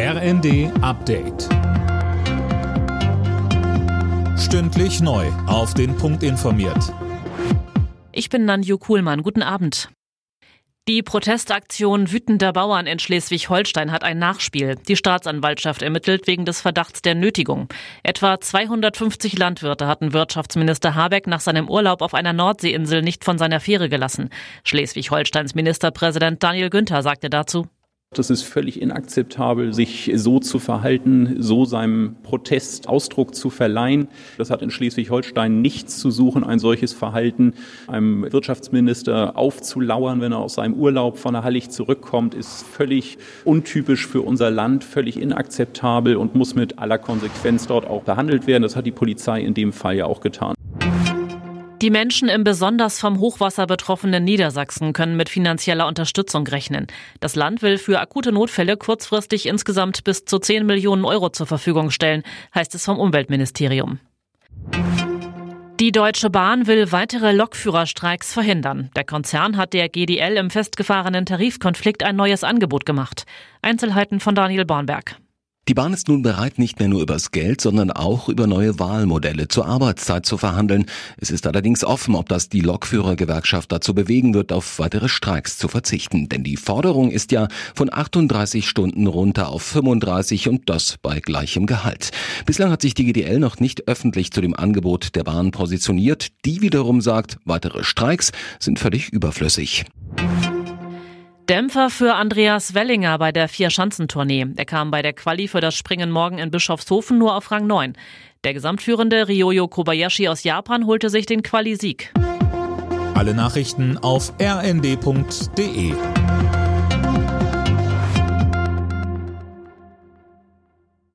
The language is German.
RND Update. Stündlich neu. Auf den Punkt informiert. Ich bin Nanju Kuhlmann. Guten Abend. Die Protestaktion wütender Bauern in Schleswig-Holstein hat ein Nachspiel. Die Staatsanwaltschaft ermittelt wegen des Verdachts der Nötigung. Etwa 250 Landwirte hatten Wirtschaftsminister Habeck nach seinem Urlaub auf einer Nordseeinsel nicht von seiner Fähre gelassen. Schleswig-Holsteins Ministerpräsident Daniel Günther sagte dazu, das ist völlig inakzeptabel, sich so zu verhalten, so seinem Protest Ausdruck zu verleihen. Das hat in Schleswig-Holstein nichts zu suchen, ein solches Verhalten. Einem Wirtschaftsminister aufzulauern, wenn er aus seinem Urlaub von der Hallig zurückkommt, ist völlig untypisch für unser Land, völlig inakzeptabel und muss mit aller Konsequenz dort auch behandelt werden. Das hat die Polizei in dem Fall ja auch getan. Die Menschen im besonders vom Hochwasser betroffenen Niedersachsen können mit finanzieller Unterstützung rechnen. Das Land will für akute Notfälle kurzfristig insgesamt bis zu 10 Millionen Euro zur Verfügung stellen, heißt es vom Umweltministerium. Die Deutsche Bahn will weitere Lokführerstreiks verhindern. Der Konzern hat der GDL im festgefahrenen Tarifkonflikt ein neues Angebot gemacht. Einzelheiten von Daniel Bornberg. Die Bahn ist nun bereit, nicht mehr nur übers Geld, sondern auch über neue Wahlmodelle zur Arbeitszeit zu verhandeln. Es ist allerdings offen, ob das die Lokführergewerkschaft dazu bewegen wird, auf weitere Streiks zu verzichten. Denn die Forderung ist ja von 38 Stunden runter auf 35 und das bei gleichem Gehalt. Bislang hat sich die GDL noch nicht öffentlich zu dem Angebot der Bahn positioniert. Die wiederum sagt, weitere Streiks sind völlig überflüssig. Dämpfer für Andreas Wellinger bei der Vier-Schanzentournee. Er kam bei der Quali für das Springen morgen in Bischofshofen nur auf Rang 9. Der Gesamtführende Ryoyo Kobayashi aus Japan holte sich den Quali-Sieg. Alle Nachrichten auf rnd.de